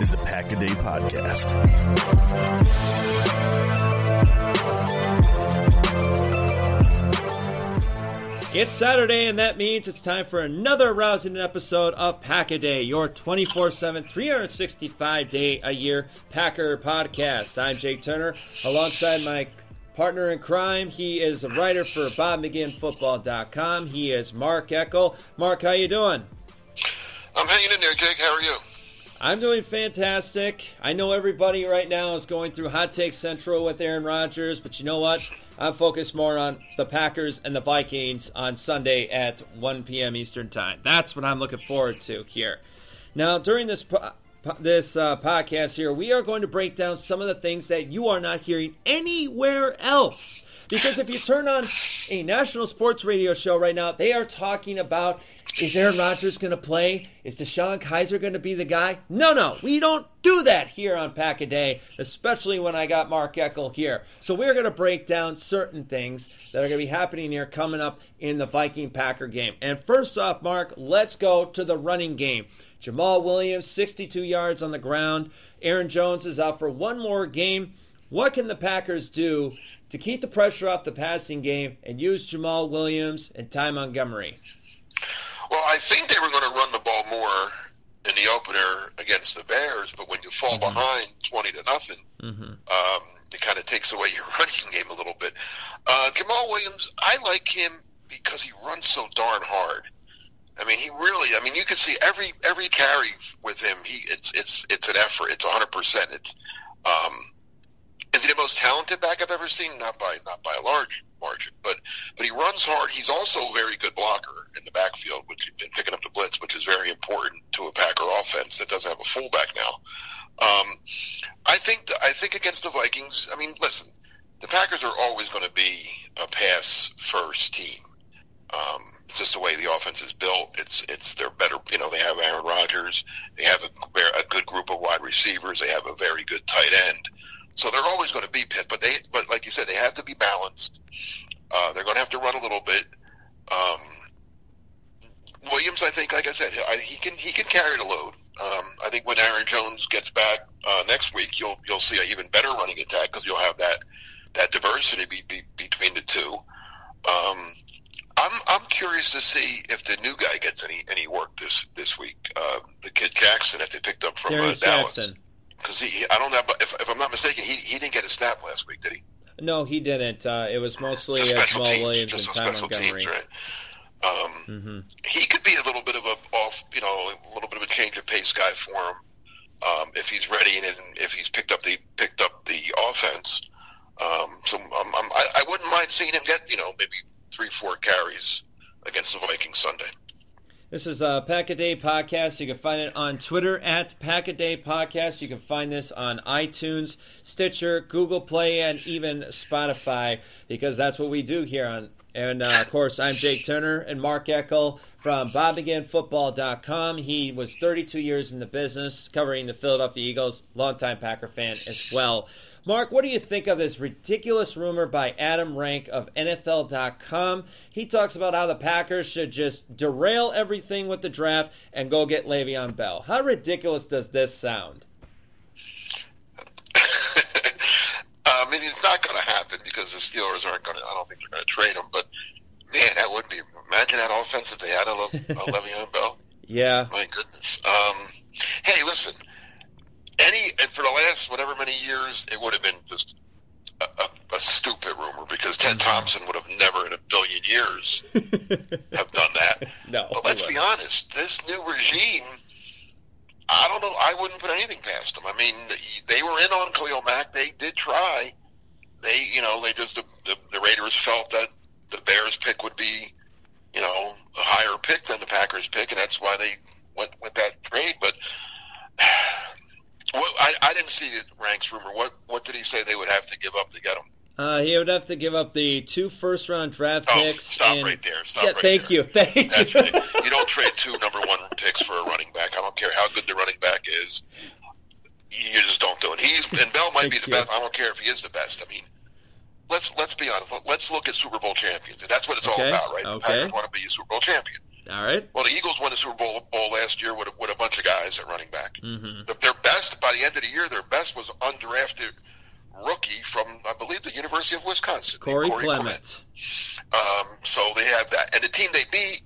This is the Pack a Day Podcast. It's Saturday, and that means it's time for another rousing episode of Pack a Day, your 24 7, 365 day a year Packer podcast. I'm Jake Turner, alongside my partner in crime. He is a writer for BobMcGinnFootball.com. He is Mark Eckel. Mark, how you doing? I'm hanging in there, Jake. How are you? I'm doing fantastic. I know everybody right now is going through Hot Take Central with Aaron Rodgers, but you know what? I'm focused more on the Packers and the Vikings on Sunday at 1 p.m. Eastern Time. That's what I'm looking forward to here. Now, during this po- this uh, podcast here, we are going to break down some of the things that you are not hearing anywhere else. Because if you turn on a national sports radio show right now, they are talking about is Aaron Rodgers going to play? Is DeShone Kizer going to be the guy? No, no, we don't do that here on Pack a Day, especially when I got Mark Eckel here. So we're going to break down certain things that are going to be happening here coming up in the Viking Packer game. And first off, Mark, let's go to the running game. Jamaal Williams, 62 yards on the ground. Aaron Jones is out for one more game. What can the Packers do to keep the pressure off the passing game and use Jamaal Williams and Ty Montgomery? Well, I think they were going to run the ball more in the opener against the Bears, but when you fall mm-hmm. behind twenty to nothing, mm-hmm. um, it kind of takes away your running game a little bit. Uh, Jamaal Williams, I like him because he runs so darn hard. I mean, he really. I mean, you can see every every carry with him. He it's it's it's an effort. It's 100. percent It's um, is he the most talented back I've ever seen? Not by not by a large margin, but but he runs hard. He's also a very good blocker in the backfield, which and picking up the blitz, which is very important to a Packer offense that doesn't have a fullback now. Um, I think I think against the Vikings. I mean, listen, the Packers are always going to be a pass first team. Um, it's just the way the offense is built. It's it's they're better. You know, they have Aaron Rodgers. They have a, a good group of wide receivers. They have a very good tight end. So they're always going to be pit, but they, but like you said, they have to be balanced. Uh, they're going to have to run a little bit. Um, Williams, I think, like I said, I, he can he can carry the load. Um, I think when Aaron Jones gets back uh, next week, you'll you'll see an even better running attack because you'll have that that diversity be, be, between the two. Um, I'm I'm curious to see if the new guy gets any any work this this week. Uh, the kid Jackson that they picked up from uh, Dallas. Jackson because he, I don't know, but if, if I'm not mistaken, he, he didn't get a snap last week, did he? No, he didn't. Uh, it was mostly uh, Jamaal teams, Williams and Ty Montgomery. Teams, right? Um, mm-hmm. He could be a little bit of a off, you know, a little bit of a change of pace guy for him um, if he's ready and if he's picked up the picked up the offense. Um, so um, I, I wouldn't mind seeing him get you know maybe three four carries against the Vikings Sunday. This is a Pack a Day podcast. You can find it on Twitter at Pack a Day Podcast. You can find this on iTunes, Stitcher, Google Play, and even Spotify because that's what we do here on. And uh, of course, I'm Jake Turner and Mark Eckel from BobMcGinnFootball.com. He was 32 years in the business, covering the Philadelphia Eagles, longtime Packer fan as well. Mark, what do you think of this ridiculous rumor by Adam Rank of NFL.com? He talks about how the Packers should just derail everything with the draft and go get Le'Veon Bell. How ridiculous does this sound? I mean, it's not going to happen because the Steelers aren't going to. I don't think they're going to trade him. But man, that would be. Imagine that offense if they had a, a Le'Veon Bell. Yeah. My goodness. Um, hey, listen any and for the last whatever many years, it would have been just a, a, a stupid rumor because Ted mm-hmm. Thompson would have never in a billion years have done that. No, but let's be honest, this new regime. I don't know. I wouldn't put anything past them. I mean, they were in on Khalil Mack. They did try. They, you know, they just the, the, the Raiders felt that the Bears pick would be, you know, a higher pick than the Packers pick, and that's why they went with that trade. But Well, I, I didn't see the ranks rumor. What what did he say they would have to give up to get him? Uh, he would have to give up the two first round draft oh, picks. Stop and, right there. Stop yeah, right thank there. you. Thank That's you. Right. You don't trade two number one picks for a running back. I don't care how good the running back is. You just don't do it. He's and Bell might be the you. best. I don't care if he is the best. I mean, let's let's be honest. Let's look at Super Bowl champions. And that's what it's okay. all about, right? Okay. The Packers want to be a Super Bowl champion. All right. Well, the Eagles won the Super Bowl, Bowl last year with a, with a bunch of guys at running back. Mm-hmm. The, their best by the end of the year, their best was undrafted rookie from I believe the University of Wisconsin, Corey, Corey Clement. Clement. Um, so they have that, and the team they beat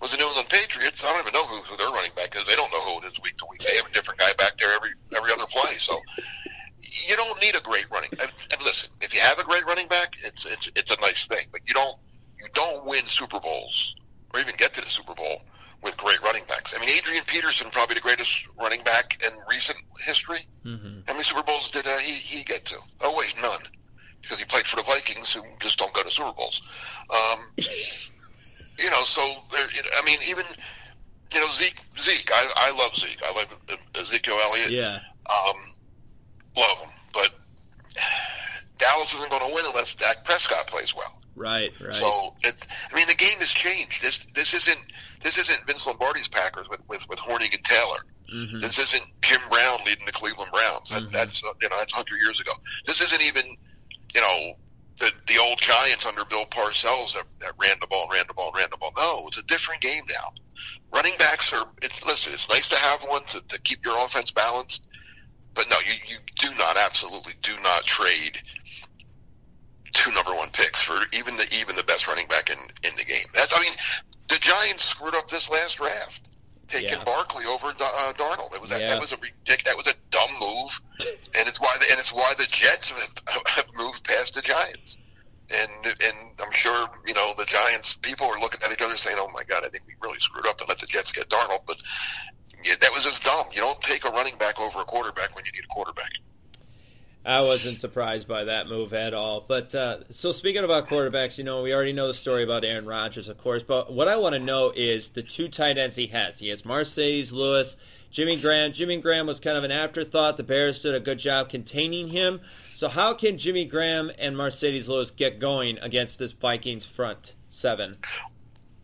was the New England Patriots. I don't even know who, who their running back is. They don't know who it is week to week. They have a different guy back there every every other play. So you don't need a great running. And, and listen, if you have a great running back, it's it's it's a nice thing, but you don't you don't win Super Bowls or even get to the Super Bowl with great running backs. I mean, Adrian Peterson, probably the greatest running back in recent history. Mm-hmm. How many Super Bowls did uh, he, he get to? Oh, wait, none. Because he played for the Vikings, who just don't go to Super Bowls. Um, you know, so, I mean, even, you know, Zeke, Zeke, I, I love Zeke. I love Ezekiel Elliott. Yeah. Um, love him. But Dallas isn't going to win unless Dak Prescott plays well. Right, right. So it, I mean, the game has changed. This this isn't this isn't Vince Lombardi's Packers with with, with Hornung and Taylor. Mm-hmm. This isn't Jim Brown leading the Cleveland Browns. That, Mhm. That's uh, you know that's hundred years ago. This isn't even you know the the old Giants under Bill Parcells that, that ran the ball, ran the ball, ran the ball. No, it's a different game now. Running backs are. It's listen. It's nice to have one to, to keep your offense balanced, but no, you you do not absolutely do not trade two number one picks for even the even the best running back in in the game. That's I mean, the Giants screwed up this last draft, taking Yeah. Barkley over uh, Darnold. It was that, Yeah. that was a ridic- that was a dumb move, and it's why the, and it's why the Jets have, have moved past the Giants. And and I'm sure you know the Giants people are looking at each other saying, "Oh my God, I think we really screwed up and let the Jets get Darnold." But yeah, that was just dumb. You don't take a running back over a quarterback when you need a quarterback. I wasn't surprised by that move at all. But uh, so speaking about quarterbacks, you know, we already know the story about Aaron Rodgers, of course. But what I want to know is the two tight ends he has. He has Marcedes Lewis, Jimmy Graham. Jimmy Graham was kind of an afterthought. The Bears did a good job containing him. So how can Jimmy Graham and Marcedes Lewis get going against this Vikings front seven?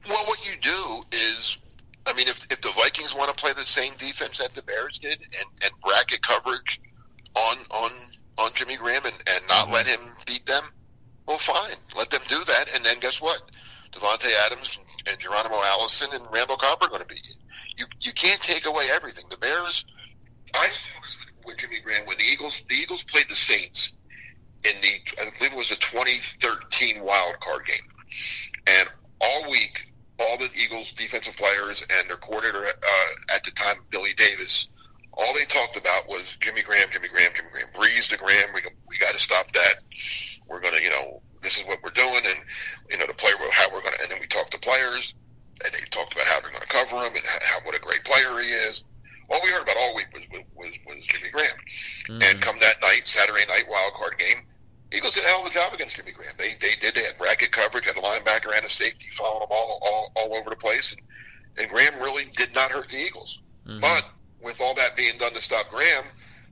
Well, what you do is, I mean, if, if the Vikings want to play the same defense that the Bears did and, and bracket coverage on on on Jimmy Graham and, and not Mhm. let him beat them, well, fine. Let them do that. And then guess what? Davante Adams and Geronimo Allison and Randall Cobb are going to beat you. You, you can't take away everything. The Bears, I saw this with, with Jimmy Graham when the Eagles, the Eagles played the Saints in the, I believe it was a 2013 wild card game. And all week, all the Eagles defensive players and their coordinator uh, at the time, Billy Davis, all they talked about was Jimmy Graham, Jimmy Graham, Jimmy Graham, Brees to Graham. We we got to stop that. We're gonna, you know, this is what we're doing, and you know, the player how we're gonna. And then we talked to players, and they talked about how they're gonna cover him and how what a great player he is. All we heard about all week was was was Jimmy Graham. Mm. And come that night, Saturday night wild card game, Eagles did a hell of a job against Jimmy Graham. They they did. They had bracket coverage, had a linebacker and a safety following them all all, all over the place, and, and Graham really did not hurt the Eagles. Mm-hmm. But with all that being done to stop Graham,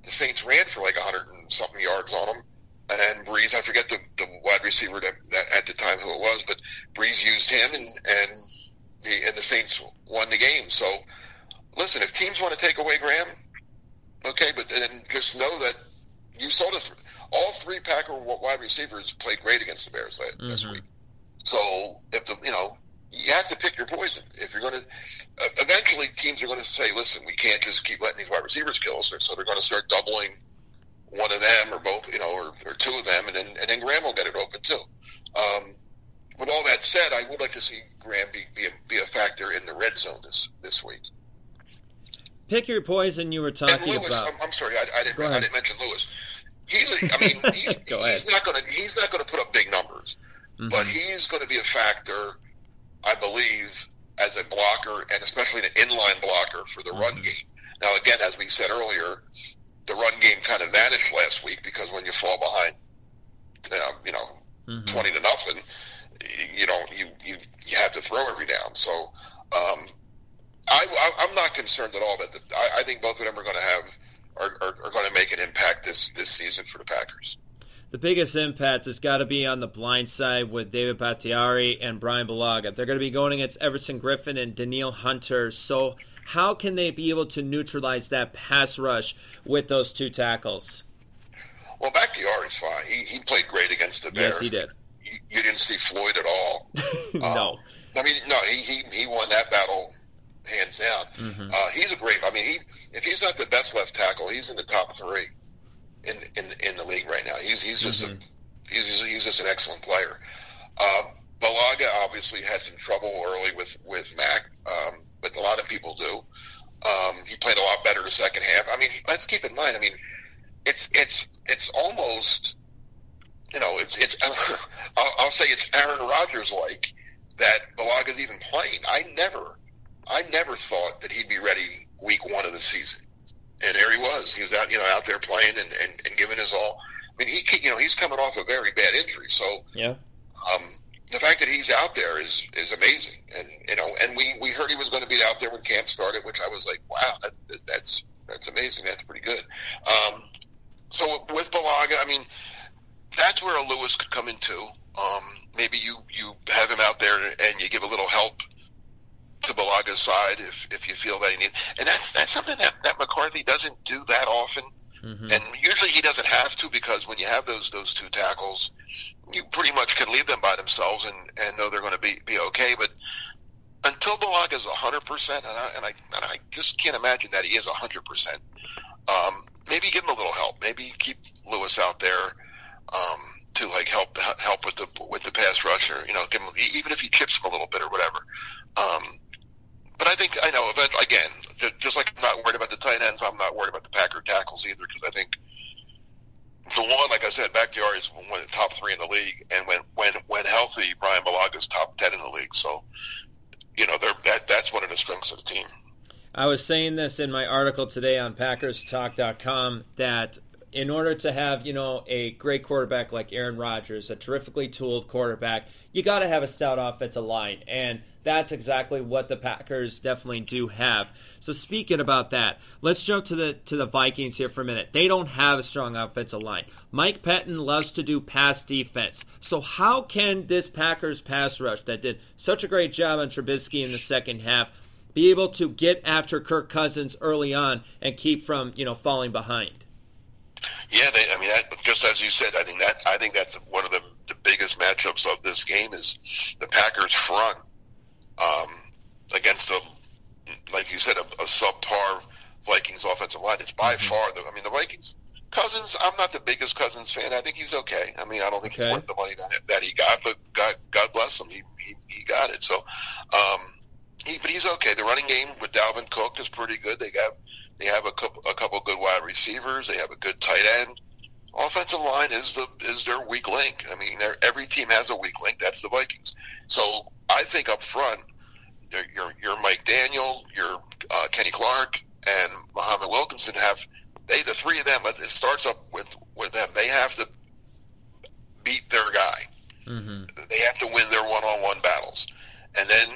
the Saints ran for like a hundred and something yards on him. And Brees, I forget the, the wide receiver that, that, at the time who it was, but Brees used him, and and the and the Saints won the game. So, listen, if teams want to take away Graham, okay, but then just know that you saw the th- all three Packer wide receivers played great against the Bears last, mm-hmm. this week. So if the you know you have to pick your poison. If you're going to, uh, eventually teams are going to say, listen, we can't just keep letting these wide receivers kill us. So they're going to start doubling one of them or both, you know, or, or two of them, and then and then Graham will get it open too. Um, with all that said, I would like to see Graham be be a, be a factor in the red zone this this week. Pick your poison. You were talking Lewis, about. I'm, I'm sorry, I, I didn't. I didn't mention Lewis. He's. A, I mean, he's, he's not going to. He's not going to put up big numbers, mm-hmm. but he's going to be a factor I believe, as a blocker and especially an inline blocker for the mm-hmm. run game. Now, again, as we said earlier, the run game kind of vanished last week because when you fall behind, uh, you know, mm-hmm. twenty to nothing, you know, you you you have to throw every down. So, um, I, I am not concerned at all that the, I, I think both of them are going to have are, are, are going to make an impact this this season for the Packers the biggest impact has got to be on the blind side with David Bakhtiari and Brian Bulaga. They're going to be going against Everson Griffen and Danielle Hunter. So how can they be able to neutralize that pass rush with those two tackles? Well, Bakhtiari's fine. He, he played great against the Bears. Yes, he did. You, you didn't see Floyd at all. no. Um, I mean, no, he, he, he won that battle hands down. Mm-hmm. Uh, he's a great. I mean, he if he's not the best left tackle, he's in the top three in in, in the league right now. He's he's just mm-hmm. a he's he's just an excellent player. Uh, obviously had some trouble early with with Mack, um, but a lot of people do. Um, he played a lot better the second half. I mean, let's keep in mind. I mean, it's it's it's almost you know it's it's I'll, I'll say it's Aaron Rodgers like that Bulaga's even playing. I never I never thought that he'd be ready week one of the season and there he was. He was out, you know, out there playing and, and, and giving his all. I mean, he, you know, he's coming off a very bad injury, so yeah. Um, the fact that he's out there is is amazing, and you know, and we we heard he was going to be out there when camp started, which I was like, wow, that, that's that's amazing. That's pretty good. Um, so with Bulaga, I mean, that's where a Lewis could come into. Um, maybe you you have him out there and you give a little help to Bulaga's side if, if you feel that he needs. And that's that's something that, that McCarthy doesn't do that often. Mm-hmm. And usually he doesn't have to because when you have those those two tackles, you pretty much can leave them by themselves and, and know they're going to be, be okay. But until Bulaga's 100%, and I, and I, and I just can't imagine that he is 100%, um, maybe give him a little help. Maybe keep Lewis out there um, to like help help with the with the pass rusher. you know, give him, even if he chips him a little bit or whatever. Um, but I think I know. Again, just, just like I'm not worried about the tight ends, I'm not worried about the Packer tackles either because I think the one, like I said, Bakhtiari is one of the top three in the league, and when when when healthy, Brian Bulaga is top ten in the league. So, you know, they're, that that's one of the strengths of the team. I was saying this in my article today on PackersTalk.com that in order to have you know a great quarterback like Aaron Rodgers, a terrifically tooled quarterback, you got to have a stout offensive line and that's exactly what the Packers definitely do have. So speaking about that, let's jump to the to the Vikings here for a minute. They don't have a strong offensive line. Mike Pettine loves to do pass defense. So how can this Packers pass rush that did such a great job on Trubisky in the second half be able to get after Kirk Cousins early on and keep from you know falling behind? Yeah, they, I mean, that, just as you said, I think that I think that's one of the, the biggest matchups of this game is the Packers front um, against a, like you said, a, a subpar Vikings offensive line. It's by mm-hmm. far the. I mean, the Vikings. Cousins, I'm not the biggest Cousins fan. I think he's okay. I mean, I don't think okay. he's worth the money that, that he got, but God, God bless him, he, he, he got it. So, um, he, but he's okay. The running game with Dalvin Cook is pretty good. They got they have a couple a couple good wide receivers. They have a good tight end. offensive line is the is their weak link. I mean, every team has a weak link. That's the Vikings. So I think up front, your your Mike Daniel, your uh, Kenny Clark, and Muhammad Wilkerson have they the three of them. It starts up with with them. They have to beat their guy. Mm-hmm. They have to win their one-on-one battles, and then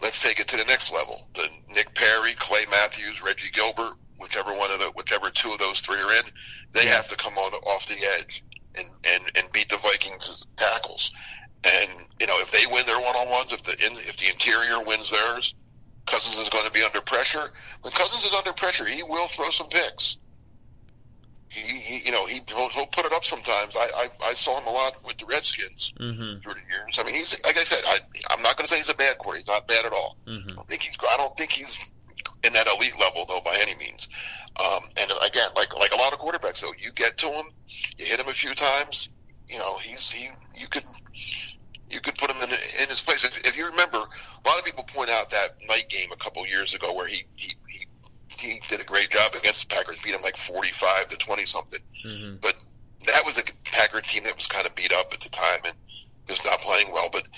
let's take it to the next level. The Nick Perry, Clay Matthews, Reggie Gilbert, whichever one of the whichever two of those three are in, they yeah. have to come on off the edge and, and, and beat the Vikings tackles. And you know, if they win their one-on-ones, if the in, if the interior wins theirs, Cousins is going to be under pressure. When Cousins is under pressure, he will throw some picks. He, he you know, he he'll, he'll, put it up sometimes. I, I I saw him a lot with the Redskins mm-hmm. through the years. I mean, he's like I said, I I'm not going to say he's a bad quarterback. He's not bad at all. Mm-hmm. I don't think he's I don't think he's in that elite level though by any means. Um, and again, like like a lot of quarterbacks, though, you get to him, you hit him a few times. You know, he's he. You could you could put him in in his place. If, if you remember, a lot of people point out that night game a couple years ago where he he. did a great job against the Packers, beat them like forty-five to twenty something. Mm-hmm. But that was a Packer team that was kind of beat up at the time and just not playing well. But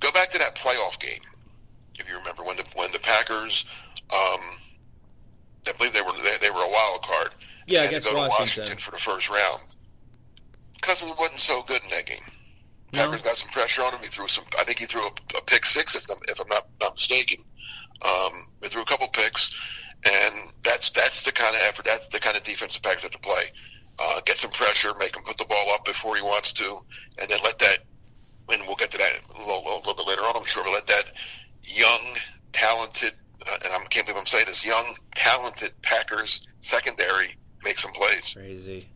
go back to that playoff game, if you remember when the when the Packers um, I believe they were they, they were a wild card. Yeah, they had to go Washington. to Washington for the first round. Cousins wasn't so good in that game. No. Packers got some pressure on him. He threw some. I think he threw a, a pick six, if I'm, if I'm not not mistaken. Um, he threw a couple picks, and that's that's the kind of effort. That's the kind of defensive Packers have to play. Uh, get some pressure, make him put the ball up before he wants to, and then let that. And we'll get to that a little, a little bit later on. I'm sure. But let that young, talented uh, and I can't believe I'm saying this, young, talented Packers secondary make some plays. Crazy.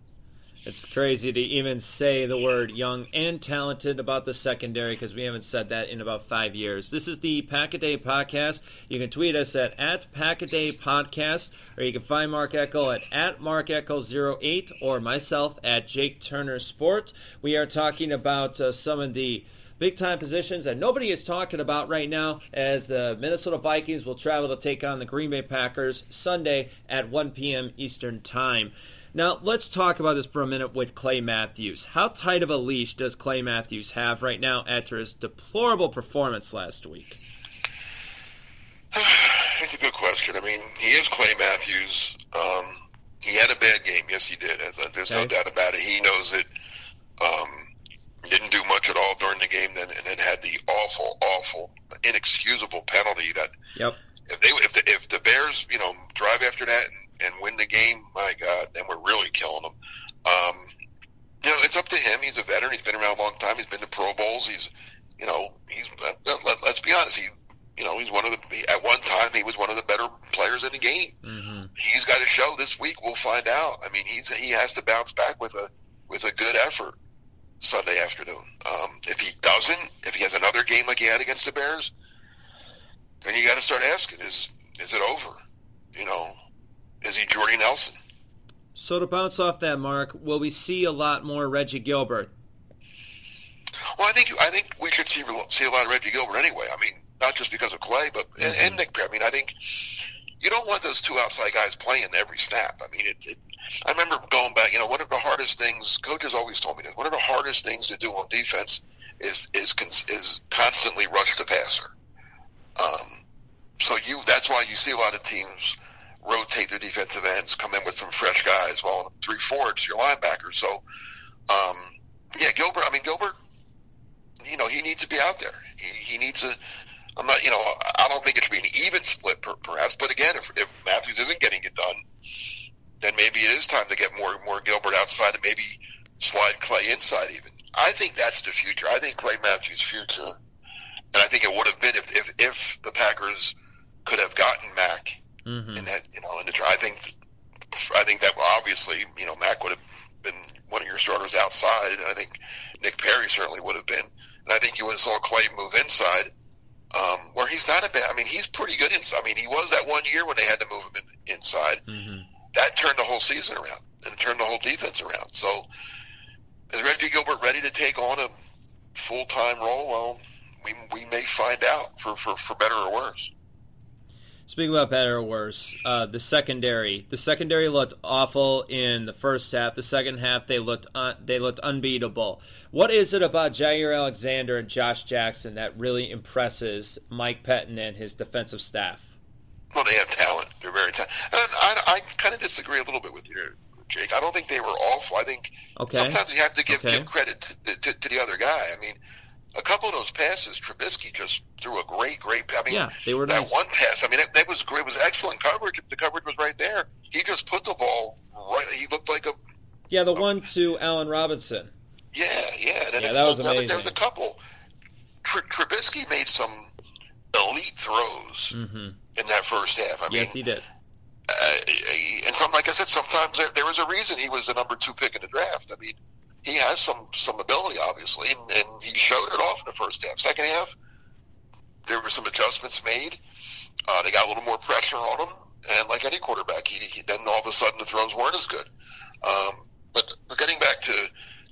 It's crazy to even say the word young and talented about the secondary because we haven't said that in about five years. This is the Pack a Day podcast. You can tweet us at, at Pack a Day Podcast, or you can find Mark Eckel at, at Mark Eckel08 or myself at Jake Turner Sport. We are talking about uh, some of the big time positions that nobody is talking about right now as the Minnesota Vikings will travel to take on the Green Bay Packers Sunday at 1 p.m. Eastern Time. Now, let's talk about this for a minute with Clay Matthews. How tight of a leash does Clay Matthews have right now after his deplorable performance last week? It's a good question. I mean, he is Clay Matthews. Um, he had a bad game. Yes, he did. There's okay. no doubt about it. He knows it. Um, didn't do much at all during the game, then and then had the awful, awful, inexcusable penalty that. Yep. If they if the, if the Bears you know drive after that and, and win the game, my God, then we're really killing them. Um, you know, it's up to him. He's a veteran. He's been around a long time. He's been to Pro Bowls. He's, you know, he's. Let, let, let's be honest. He, you know, he's one of the. At one time, he was one of the better players in the game. Mm-hmm. He's got to show this week. We'll find out. I mean, he's he has to bounce back with a with a good effort. Sunday afternoon. Um, if he doesn't, if he has another game like he had against the Bears, then you got to start asking: Is is it over? You know, is he Jordy Nelson? So to bounce off that, Mark, will we see a lot more Reggie Gilbert? Well, I think I think we should see see a lot of Reggie Gilbert anyway. I mean, not just because of Clay, but mm-hmm. and, and Nick. I mean, I think you don't want those two outside guys playing every snap. I mean, it, it I remember going back. You know, one of the hardest things coaches always told me this. One of the hardest things to do on defense is is is constantly rush the passer. Um, so you that's why you see a lot of teams rotate their defensive ends, come in with some fresh guys. Well, three four, it's your linebackers. So, um, yeah, Gilbert. I mean, Gilbert. You know, he needs to be out there. He, he needs to. I'm not. You know, I don't think it should be an even split, perhaps. But again, if, if Matthews isn't getting it done, then maybe it is time to get more more Gilbert outside and maybe slide Clay inside even. I think that's the future. I think Clay Matthews' future, and I think it would have been if if, if the Packers could have gotten Mack mm-hmm. in that you know in the I think I think that obviously you know Mack would have been one of your starters outside, and I think Nick Perry certainly would have been, and I think you would have saw Clay move inside. Um, where he's not a bad. I mean, he's pretty good inside. I mean, he was that one year when they had to move him in, inside. Mm-hmm that turned the whole season around and turned the whole defense around. So is Reggie Gilbert ready to take on a full time role? Well, we, we may find out for, for, for better or worse. Speaking about better or worse, uh, the secondary. The secondary looked awful in the first half. The second half, they looked un- they looked unbeatable. What is it about Jaire Alexander and Josh Jackson that really impresses Mike Pettine and his defensive staff? Well, they have talent. They're very talented. I, I kind of disagree a little bit with you, Jake. I don't think they were awful. I think okay. sometimes you have to give, okay. give credit to, to, to the other guy. I mean, a couple of those passes, Trubisky just threw a great, great. I mean, yeah, they were that nice. one pass. I mean, that, that was great. It was excellent coverage. The coverage was right there. He just put the ball right. He looked like a. Yeah, the one to Allen Robinson. Yeah, yeah. Yeah, that was another, amazing. There was a couple. Tr- Trubisky made some elite throws mm-hmm. in that first half. I mean, yes, he did. Uh, and some, like I said, sometimes there, there was a reason he was the number two pick in the draft. I mean, he has some some ability, obviously, and, and he showed it off in the first half. Second half, there were some adjustments made. Uh, they got a little more pressure on him, and like any quarterback, he, he then all of a sudden the throws weren't as good. Um, but, getting back to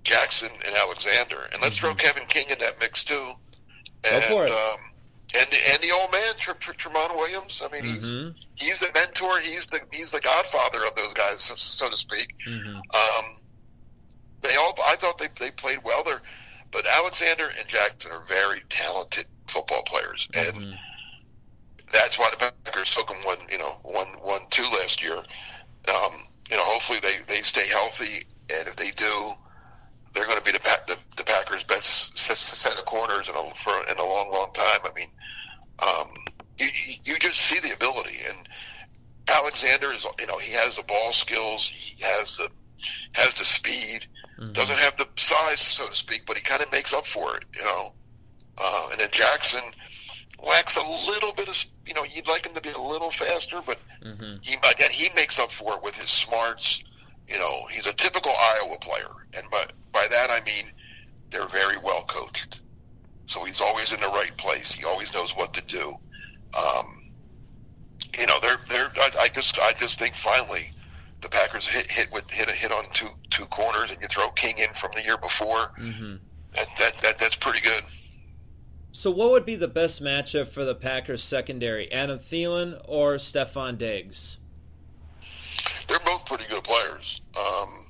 Jackson and Alexander, and let's throw Kevin King in that mix too. And, Go for it. Um, and and the old man, Tr- Tr- Tramon Williams. I mean, he's Mhm. he's the mentor. He's the he's the godfather of those guys, so, so to speak. Mhm. Um, they all, I thought they they played well there, but Alexander and Jackson are very talented football players, and Mhm. that's why the Packers took them one, you know, one one two last year. Um, you know, hopefully they they stay healthy, and if they do, they're going to be the, the the Packers' best set of corners in a for in a long, long time. I mean, um, you- you just see the ability, and Alexander is, you know, he has the ball skills, he has the has the speed, Mhm. doesn't have the size, so to speak, but he kind of makes up for it, you know. Uh, and then Jackson lacks a little bit of, you know, you'd like him to be a little faster, but Mhm. he again he makes up for it with his smarts. You know, he's a typical Iowa player, and by by that I mean they're very well coached. So he's always in the right place. He always knows what to do. Um, you know, they're they're. I, I just I just think finally the Packers hit hit with hit a hit on two two corners, and you throw King in from the year before. Mhm. That that, that that's pretty good. So, what would be the best matchup for the Packers secondary, Adam Thielen or Stefon Diggs? They're both pretty good players. Um,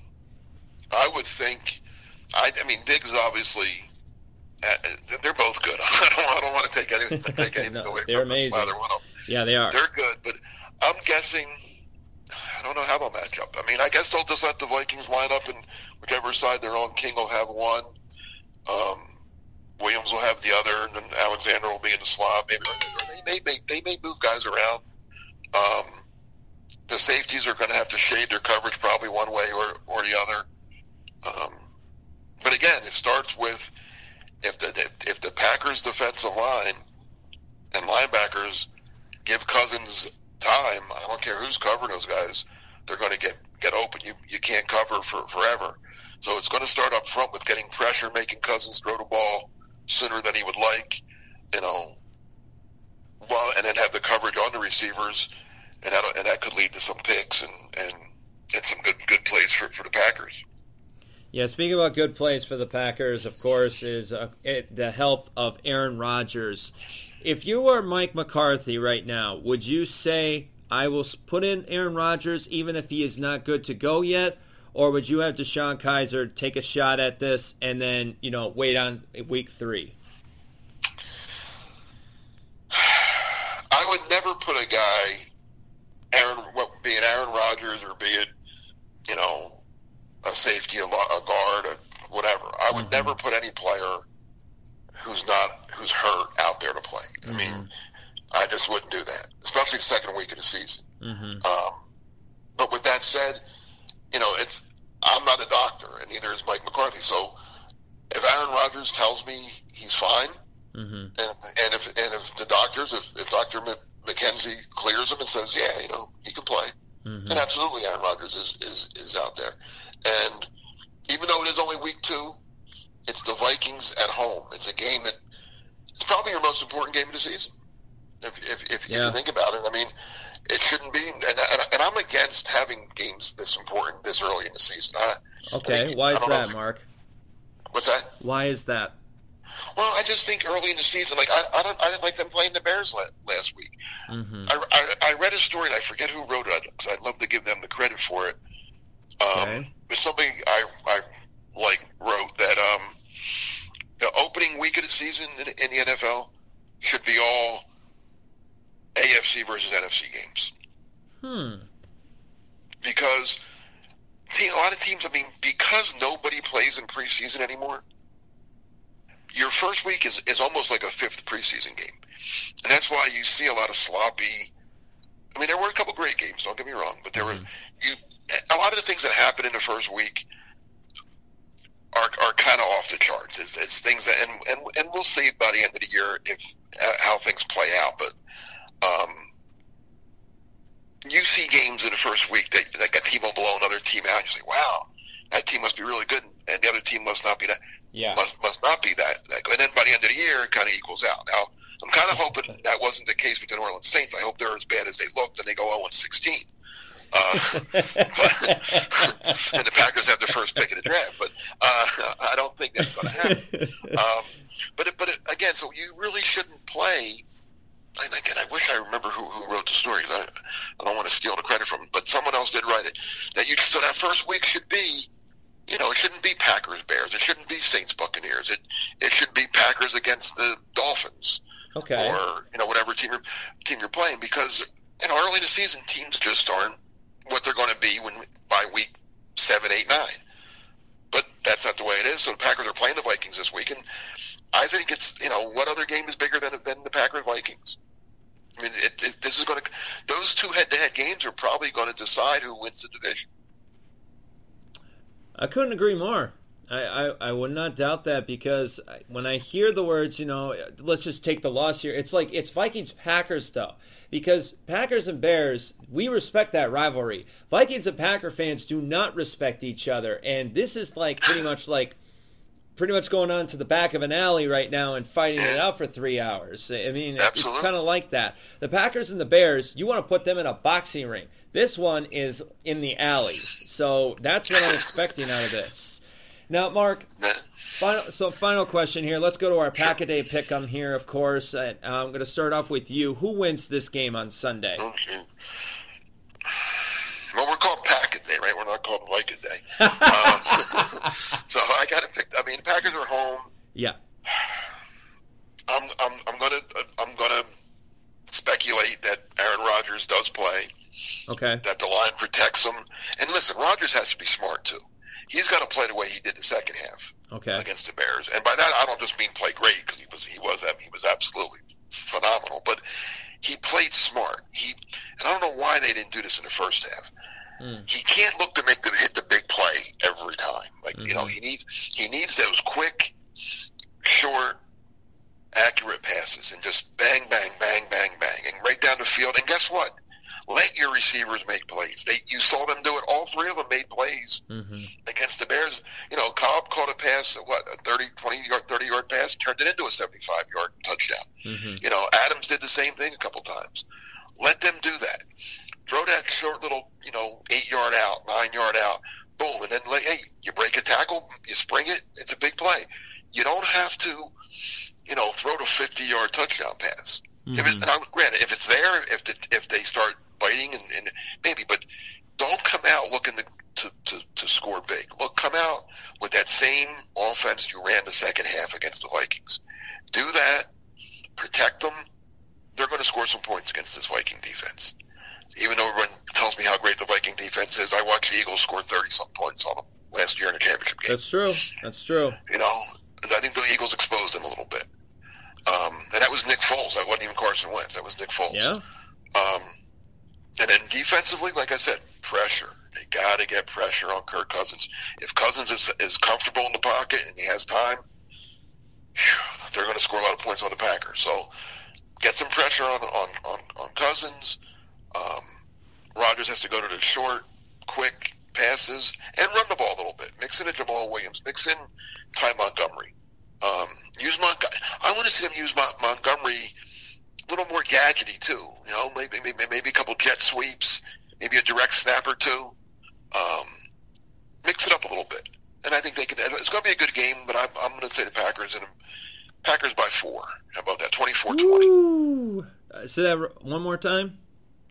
I would think. I, I mean, Diggs obviously. Uh, they're both good. I don't. I don't want to take any take anything No, away they're from amazing. either one of them. Yeah, they are. They're good, but I'm guessing. Don't know how they'll match up. I mean, I guess they'll just let the Vikings line up, and whichever side they're on, King will have one. Um, Williams will have the other, and then Alexander will be in the slot. Maybe they may, may they may move guys around. Um, the safeties are going to have to shade their coverage probably one way or or the other. Um, but again, it starts with if the if the Packers defensive line and linebackers give Cousins time, I don't care who's covering those guys, they're going to get get open. You you can't cover for forever. So it's going to start up front with getting pressure, making Cousins throw the ball sooner than he would like, you know. Well, and then have the coverage on the receivers, and that and that could lead to some picks and and, and some good good plays for for the Packers. Yeah, speaking about good plays for the Packers, of course, is uh, it, the health of Aaron Rodgers. If you were Mike McCarthy right now, would you say I will put in Aaron Rodgers even if he is not good to go yet, or would you have DeShone Kizer take a shot at this and then you know wait on week three? I would never put a guy, Aaron, what, be it Aaron Rodgers or be it, you know, a safety, a, a guard, a whatever. I would mm-hmm. never put any player who's not who's hurt out there to play. I mm-hmm. mean, I just wouldn't do that, especially the second week of the season. Mm-hmm. Um, but with that said, you know, it's I'm not a doctor, and neither is Mike McCarthy. So if Aaron Rodgers tells me he's fine, Mm-hmm. and and if and if the doctors, if, if Doctor McKenzie clears him and says, yeah, you know, he can play, Mm-hmm. then absolutely Aaron Rodgers is, is is out there. And even though it is only week two, it's the Vikings at home. It's a game that it's probably your most important game of the season. If if, if, if Yeah. you think about it, I mean, it shouldn't be. And, and, and I'm against having games this important this early in the season. I, Okay, think- why is that, Mark? What's that? Why is that? Well, I just think early in the season, like I, I don't, I didn't like them playing the Bears la- last week. Mm-hmm. I, I, I read a story, and I forget who wrote it because I'd love to give them the credit for it. Um, okay. But somebody I, I like wrote that um, the opening week of the season in, in the NFL should be all AFC versus NFC games. Hmm. Because see, a lot of teams, I mean, because nobody plays in preseason anymore, your first week is, is almost like a fifth preseason game. And that's why you see a lot of sloppy. I mean, there were a couple great games, don't get me wrong, but there mm-hmm. were you a lot of the things that happen in the first week are, are kind of off the charts. It's, it's things that, and, and and we'll see by the end of the year if uh, how things play out. But um, you see games in the first week that like a team will blow another team out. You say, "Wow, that team must be really good," and the other team must not be that. Yeah, must must not be that, that good. And then by the end of the year, it kind of equals out. Now, I'm kind of hoping that wasn't the case with the New Orleans Saints. I hope they're as bad as they looked, and they go 0 16. Uh, and the Packers have their first pick in the draft, but uh, I don't think that's going to happen. Um, but it, but it, again, so you really shouldn't play. And again, I wish I remember who, who wrote the story. I, I don't want to steal the credit from, it, but someone else did write it. That you so that first week should be, you know, it shouldn't be Packers Bears. It shouldn't be Saints Buccaneers. It it should be Packers against the Dolphins. Okay. Or you know whatever team you're, team you're playing because you know early in the season teams just aren't what they're going to be when by week seven, eight, nine. But that's not the way it is. So the Packers are playing the Vikings this week, and I think it's you know what other game is bigger than than the Packers Vikings. I mean, it, it, this is going to those two head-to-head games are probably going to decide who wins the division. I couldn't agree more. I, I, I would not doubt that because when I hear the words, you know, let's just take the loss here. It's like it's Vikings Packers though because Packers and Bears, we respect that rivalry. Vikings and Packer fans do not respect each other, and this is like pretty much like pretty much going on to the back of an alley right now and fighting it out for three hours. I mean, Absolutely. it's kind of like that. The Packers and the Bears, you want to put them in a boxing ring. This one is in the alley, so that's what I'm expecting out of this. Now, Mark, Final, so final question here. Let's go to our pack a day pick. I'm here, of course. Uh, I'm going to start off with you. Who wins this game on Sunday? Okay. Well, we're called pack day, right? We're not called like a day. um, so I got to pick. I mean, Packers are home. Yeah. I'm I'm I'm gonna I'm gonna speculate that Aaron Rodgers does play. Okay. That the line protects him. And listen, Rodgers has to be smart too. He's got to play the way he did the second half okay. against the Bears. And by that, I don't just mean play great because he was he was he was absolutely phenomenal, but he played smart. He and I don't know why they didn't do this in the first half. Mm. He can't look to make them hit the big play every time. Like mm-hmm. you know, mm-hmm. he needs he needs those quick, short, accurate passes and just bang, bang, bang, bang, bang, and right down the field. And guess what? Let your receivers make plays. They, you saw them do it. All three of them made plays mm-hmm. against the Bears. You know, Cobb caught a pass, what, a 30, 20 yard, 30 yard pass, turned it into a 75 yard touchdown. Mm-hmm. You know, Adams did the same thing a couple times. Let them do that. Throw that short little, you know, eight yard out, nine yard out, boom, and then like, hey, you break a tackle, you spring it, it's a big play. You don't have to, you know, throw the 50 yard touchdown pass. Mm-hmm. If it, now, granted, if it's there, if the, if they start biting and, and maybe, but don't come out looking to, to, to, to score big. Look, come out with that same offense you ran the second half against the Vikings. Do that, protect them. They're going to score some points against this Viking defense. Even though everyone tells me how great the Viking defense is, I watched the Eagles score 30 some points on them last year in a championship game. That's true. That's true. You know, I think the Eagles exposed them a little bit. Um, and that was Nick Foles. That wasn't even Carson Wentz. That was Nick Foles. Yeah. Um, and then defensively, like I said, pressure. They got to get pressure on Kirk Cousins. If Cousins is, is comfortable in the pocket and he has time, whew, they're going to score a lot of points on the Packers. So get some pressure on on on, on Cousins. Um, Rodgers has to go to the short, quick passes and run the ball a little bit. Mix in a Jamaal Williams. Mix in Ty Montgomery. Um, use Mont- I want to see them use Montgomery a little more gadgety too. You know, maybe maybe, maybe a couple jet sweeps, maybe a direct snap or two. Um, mix it up a little bit, and I think they can. It's going to be a good game, but I'm, I'm going to say the Packers in a Packers by four. How about that? 24-20. Ooh. Uh, say that one more time.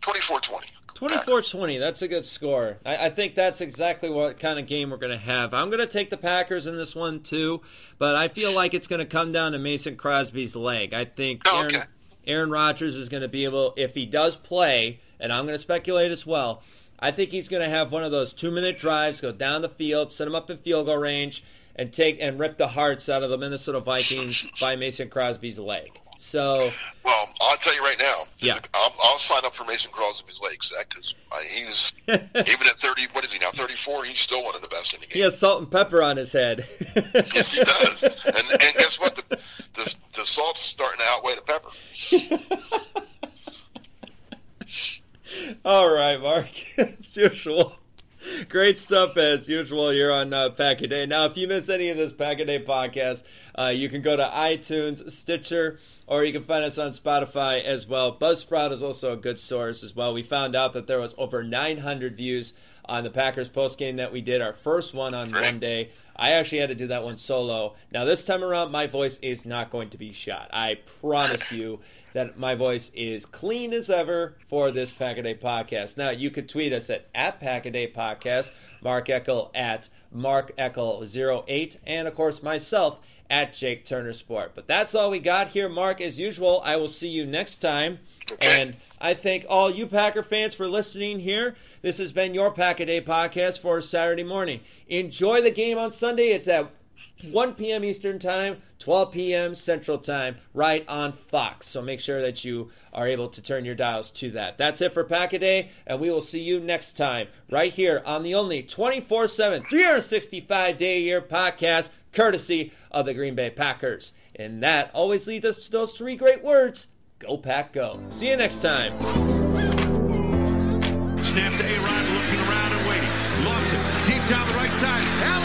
24-20. 24-20. That's a good score. I, I, think that's exactly what kind of game we're going to have. I'm going to take the Packers in this one too, but I feel like it's going to come down to Mason Crosby's leg. I think oh, Aaron, okay. Aaron Rodgers is going to be able, if he does play, and I'm going to speculate as well. I think he's going to have one of those two-minute drives, go down the field, set him up in field goal range, and take and rip the hearts out of the Minnesota Vikings by Mason Crosby's leg. So, well, I'll tell you right now. Yeah, I'll, I'll sign up for Mason Crosby's legs because he's even at thirty. What is he now? Thirty-four. He's still one of the best in the game. He has salt and pepper on his head. yes, he does. And, and guess what? The, the the salt's starting to outweigh the pepper. All right, Mark. as usual. Great stuff as usual here on uh, Pack a Day. Now, if you miss any of this Pack a Day podcast, uh, you can go to iTunes, Stitcher, or you can find us on Spotify as well. Buzzsprout is also a good source as well. We found out that there was over 900 views on the Packers post game that we did, our first one on Monday. I actually had to do that one solo. Now, this time around, my voice is not going to be shot. I promise you that my voice is clean as ever for this Packaday podcast. Now, you could tweet us at, at Packaday Podcast, Mark Eckel at Mark Eckel08, and of course myself at Jake Turner Sport. But that's all we got here, Mark. As usual, I will see you next time. And I thank all you Packer fans for listening here. This has been your Pack a Day podcast for Saturday morning. Enjoy the game on Sunday. It's at 1 p.m. Eastern Time, 12 p.m. Central Time, right on Fox. So make sure that you are able to turn your dials to that. That's it for Pack a Day, and we will see you next time right here on the only 24-7, 365-day-a-year podcast, courtesy of the Green Bay Packers. And that always leads us to those three great words, Go Pack Go. See you next time. Snap to A-Rod, looking around and waiting. Loves it. Deep down the right side. Allison